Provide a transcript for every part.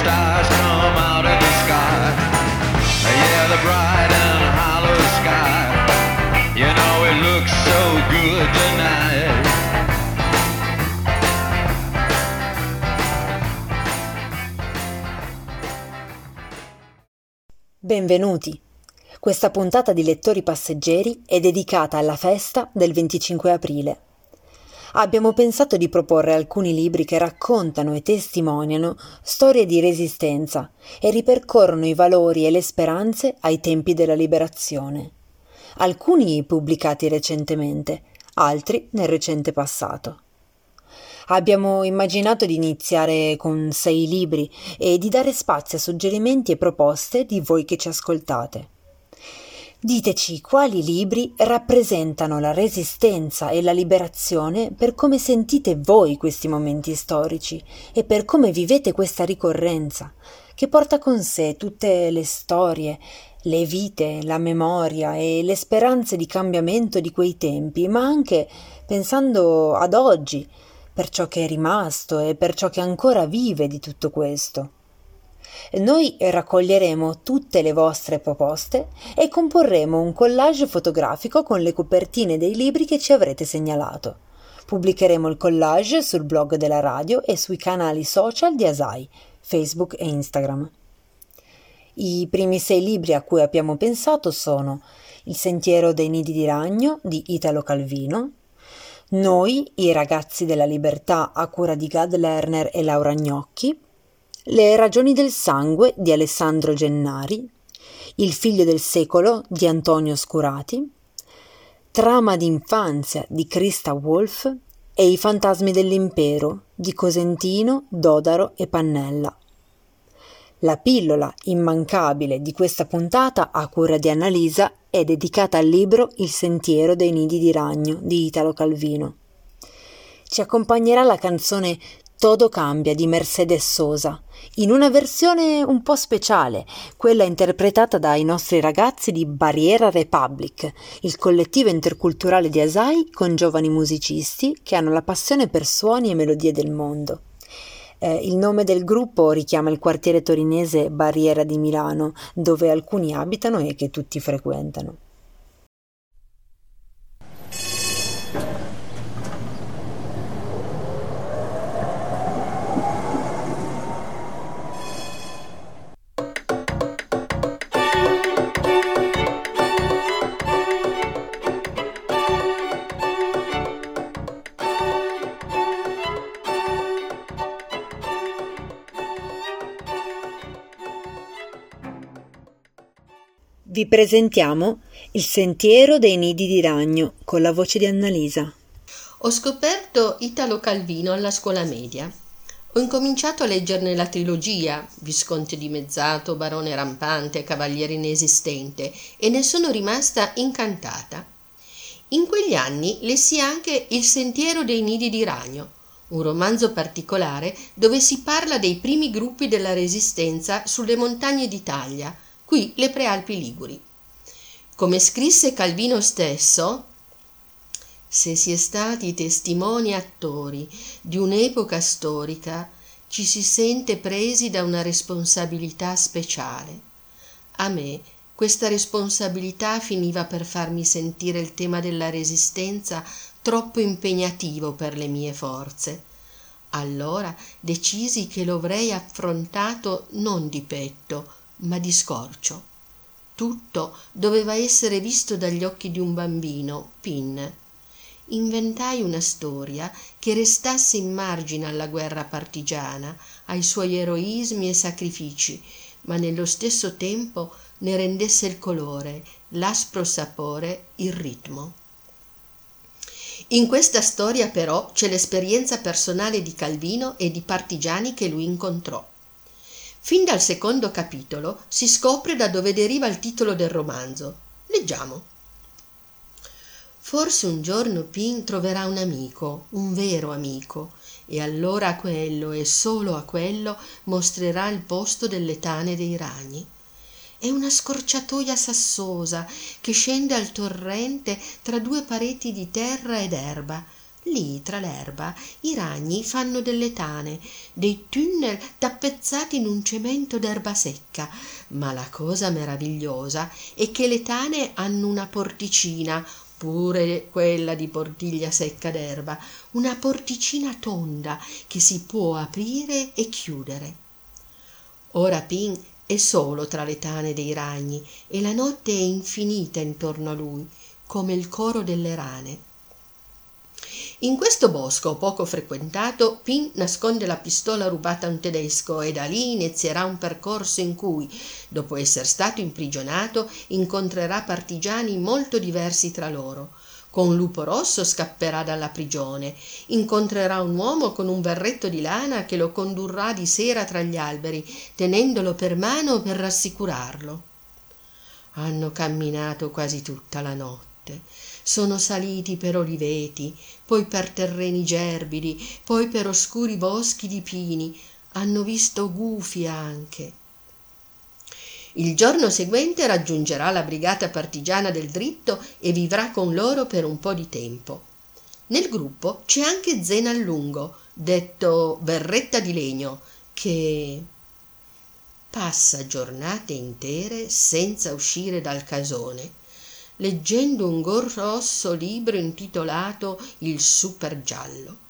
stars come out of the sky. Yeah, the bright and hollow sky. You know it looks so good tonight. Benvenuti. Questa puntata di Lettori Passeggeri è dedicata alla festa del 25 aprile. Abbiamo pensato di proporre alcuni libri che raccontano e testimoniano storie di resistenza e ripercorrono i valori e le speranze ai tempi della liberazione. Alcuni pubblicati recentemente, altri nel recente passato. Abbiamo immaginato di iniziare con sei libri e di dare spazio a suggerimenti e proposte di voi che ci ascoltate. Diteci quali libri rappresentano la resistenza e la liberazione per come sentite voi questi momenti storici e per come vivete questa ricorrenza, che porta con sé tutte le storie, le vite, la memoria e le speranze di cambiamento di quei tempi, ma anche pensando ad oggi, per ciò che è rimasto e per ciò che ancora vive di tutto questo. Noi raccoglieremo tutte le vostre proposte e comporremo un collage fotografico con le copertine dei libri che ci avrete segnalato. Pubblicheremo il collage sul blog della radio e sui canali social di Asai, Facebook e Instagram. I primi sei libri a cui abbiamo pensato sono Il sentiero dei nidi di ragno di Italo Calvino, noi, i ragazzi della libertà a cura di Gad Lerner e Laura Gnocchi, Le ragioni del sangue di Alessandro Gennari, Il figlio del secolo di Antonio Scurati, Trama d'infanzia di Christa Wolf e I fantasmi dell'impero di Cosentino, Dodaro e Pannella. La pillola immancabile di questa puntata a cura di Annalisa è dedicata al libro Il sentiero dei nidi di ragno di Italo Calvino. Ci accompagnerà la canzone Todo cambia di Mercedes Sosa, in una versione un po' speciale, quella interpretata dai nostri ragazzi di Barriera Republic, il collettivo interculturale di Asai con giovani musicisti che hanno la passione per suoni e melodie del mondo. Eh, il nome del gruppo richiama il quartiere torinese Barriera di Milano, dove alcuni abitano e che tutti frequentano. Vi presentiamo Il sentiero dei nidi di ragno con la voce di Annalisa. Ho scoperto Italo Calvino alla scuola media. Ho incominciato a leggerne la trilogia, Visconte dimezzato, Barone rampante, Cavaliere inesistente, e ne sono rimasta incantata. In quegli anni lessi anche Il sentiero dei nidi di ragno, un romanzo particolare dove si parla dei primi gruppi della resistenza sulle montagne d'Italia, qui le prealpi liguri. Come scrisse Calvino stesso, se si è stati testimoni attori di un'epoca storica, ci si sente presi da una responsabilità speciale. A me questa responsabilità finiva per farmi sentire il tema della resistenza troppo impegnativo per le mie forze. Allora decisi che lo avrei affrontato non di petto, ma di scorcio. Tutto doveva essere visto dagli occhi di un bambino, Pin. Inventai una storia che restasse in margine alla guerra partigiana, ai suoi eroismi e sacrifici, ma nello stesso tempo ne rendesse il colore, l'aspro sapore, il ritmo. In questa storia però c'è l'esperienza personale di Calvino e di partigiani che lui incontrò. Fin dal secondo capitolo si scopre da dove deriva il titolo del romanzo. Leggiamo. Forse un giorno Pin troverà un amico, un vero amico, e allora a quello e solo a quello mostrerà il posto delle tane dei ragni. È una scorciatoia sassosa che scende al torrente tra due pareti di terra ed erba. Lì, tra l'erba, i ragni fanno delle tane, dei tunnel tappezzati in un cemento d'erba secca, ma la cosa meravigliosa è che le tane hanno una porticina, pure quella di portiglia secca d'erba, una porticina tonda che si può aprire e chiudere. Ora Pin è solo tra le tane dei ragni e la notte è infinita intorno a lui, come il coro delle rane. In questo bosco poco frequentato, Pin nasconde la pistola rubata a un tedesco e da lì inizierà un percorso in cui, dopo essere stato imprigionato, incontrerà partigiani molto diversi tra loro. Con Lupo Rosso scapperà dalla prigione, incontrerà un uomo con un berretto di lana che lo condurrà di sera tra gli alberi, tenendolo per mano per rassicurarlo. Hanno camminato quasi tutta la notte sono saliti per oliveti, poi per terreni gerbidi, poi per oscuri boschi di pini, hanno visto gufi anche. Il giorno seguente raggiungerà la brigata partigiana del dritto e vivrà con loro per un po' di tempo. Nel gruppo c'è anche Zena Lungo, detto Berretta di Legno, che passa giornate intere senza uscire dal casone leggendo un grosso libro intitolato Il super giallo.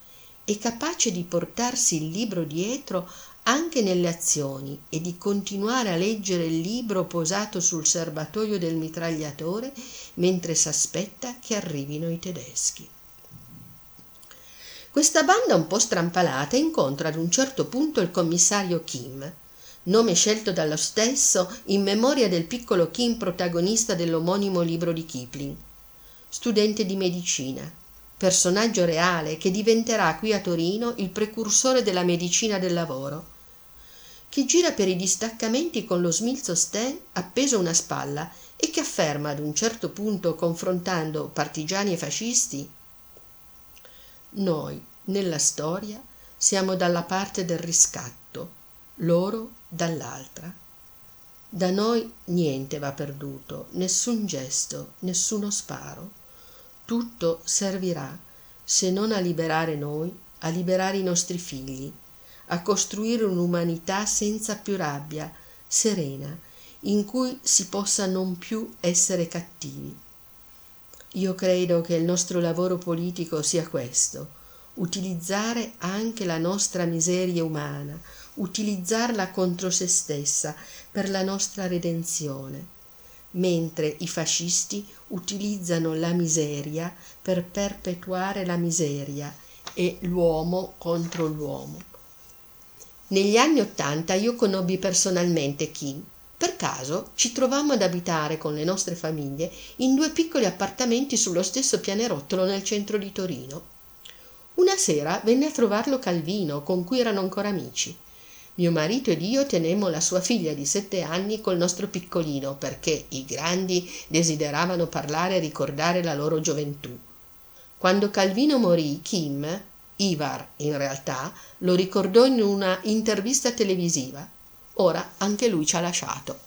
È capace di portarsi il libro dietro anche nelle azioni e di continuare a leggere il libro posato sul serbatoio del mitragliatore mentre s'aspetta che arrivino i tedeschi. Questa banda un po' strampalata incontra ad un certo punto il commissario Kim, nome scelto dallo stesso in memoria del piccolo Kim protagonista dell'omonimo libro di Kipling. Studente di medicina, personaggio reale che diventerà qui a Torino il precursore della medicina del lavoro, che gira per i distaccamenti con lo smilzo Sten appeso a una spalla e che afferma ad un certo punto confrontando partigiani e fascisti noi nella storia siamo dalla parte del riscatto, loro dall'altra. Da noi niente va perduto, nessun gesto, nessuno sparo. Tutto servirà, se non a liberare noi, a liberare i nostri figli, a costruire un'umanità senza più rabbia, serena, in cui si possa non più essere cattivi. Io credo che il nostro lavoro politico sia questo, utilizzare anche la nostra miseria umana, utilizzarla contro se stessa per la nostra redenzione, mentre i fascisti utilizzano la miseria per perpetuare la miseria e l'uomo contro l'uomo. Negli anni Ottanta io conobbi personalmente Kim. Per caso ci trovammo ad abitare con le nostre famiglie in due piccoli appartamenti sullo stesso pianerottolo nel centro di Torino. Una sera venne a trovarlo Calvino, con cui erano ancora amici. Mio marito ed io tenemmo la sua figlia di sette anni col nostro piccolino perché i grandi desideravano parlare e ricordare la loro gioventù. Quando Calvino morì, Kim, Ivar in realtà, lo ricordò in una intervista televisiva. Ora anche lui ci ha lasciato.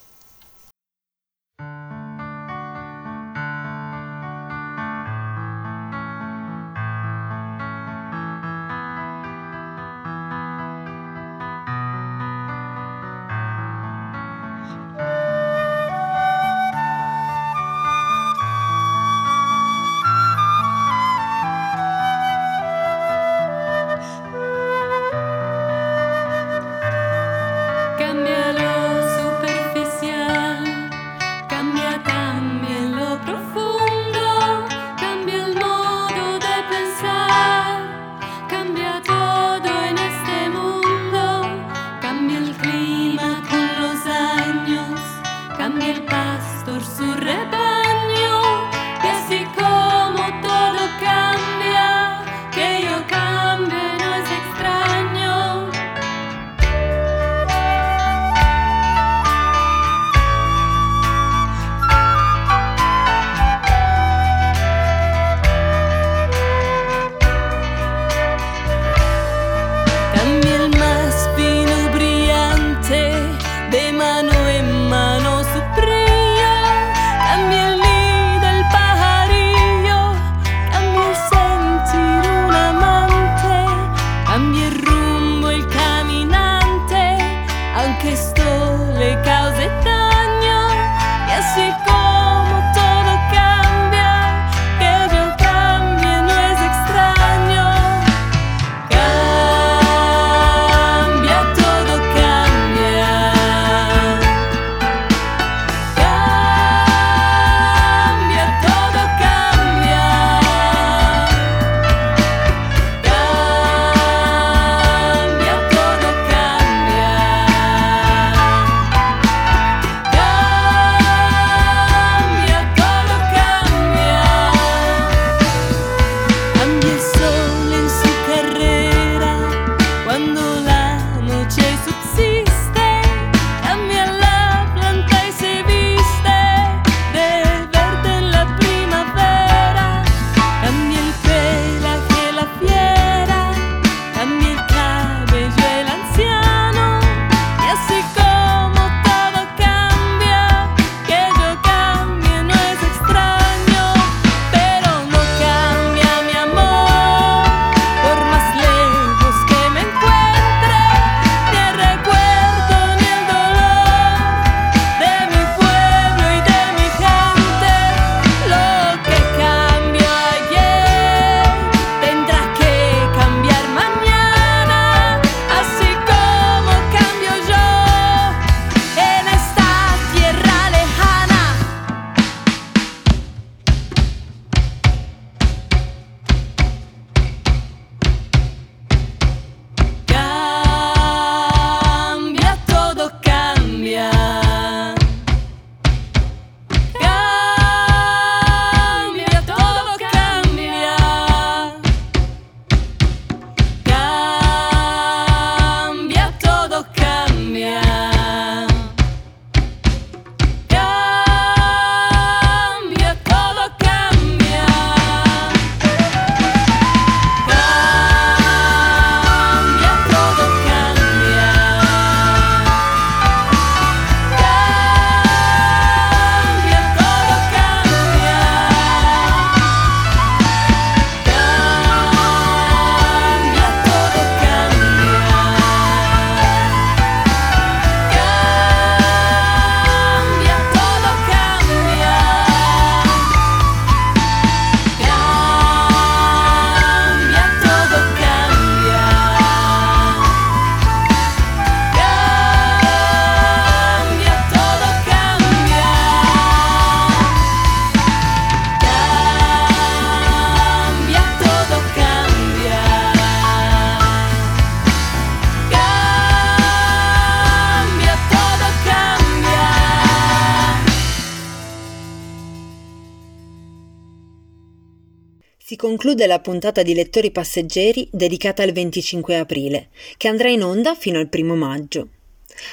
Conclude la puntata di Lettori Passeggeri dedicata al 25 aprile, che andrà in onda fino al primo maggio.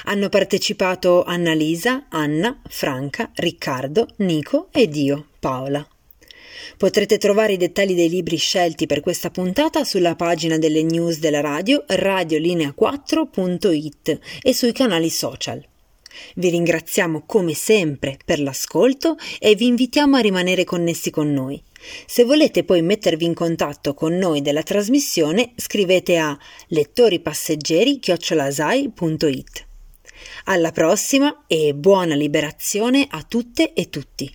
Hanno partecipato Annalisa, Anna, Franca, Riccardo, Nico ed io, Paola. Potrete trovare i dettagli dei libri scelti per questa puntata sulla pagina delle news della radio radiolinea4.it e sui canali social. Vi ringraziamo come sempre per l'ascolto e vi invitiamo a rimanere connessi con noi. Se volete poi mettervi in contatto con noi della trasmissione, scrivete a lettoripasseggeri@it. Alla prossima e buona liberazione a tutte e tutti.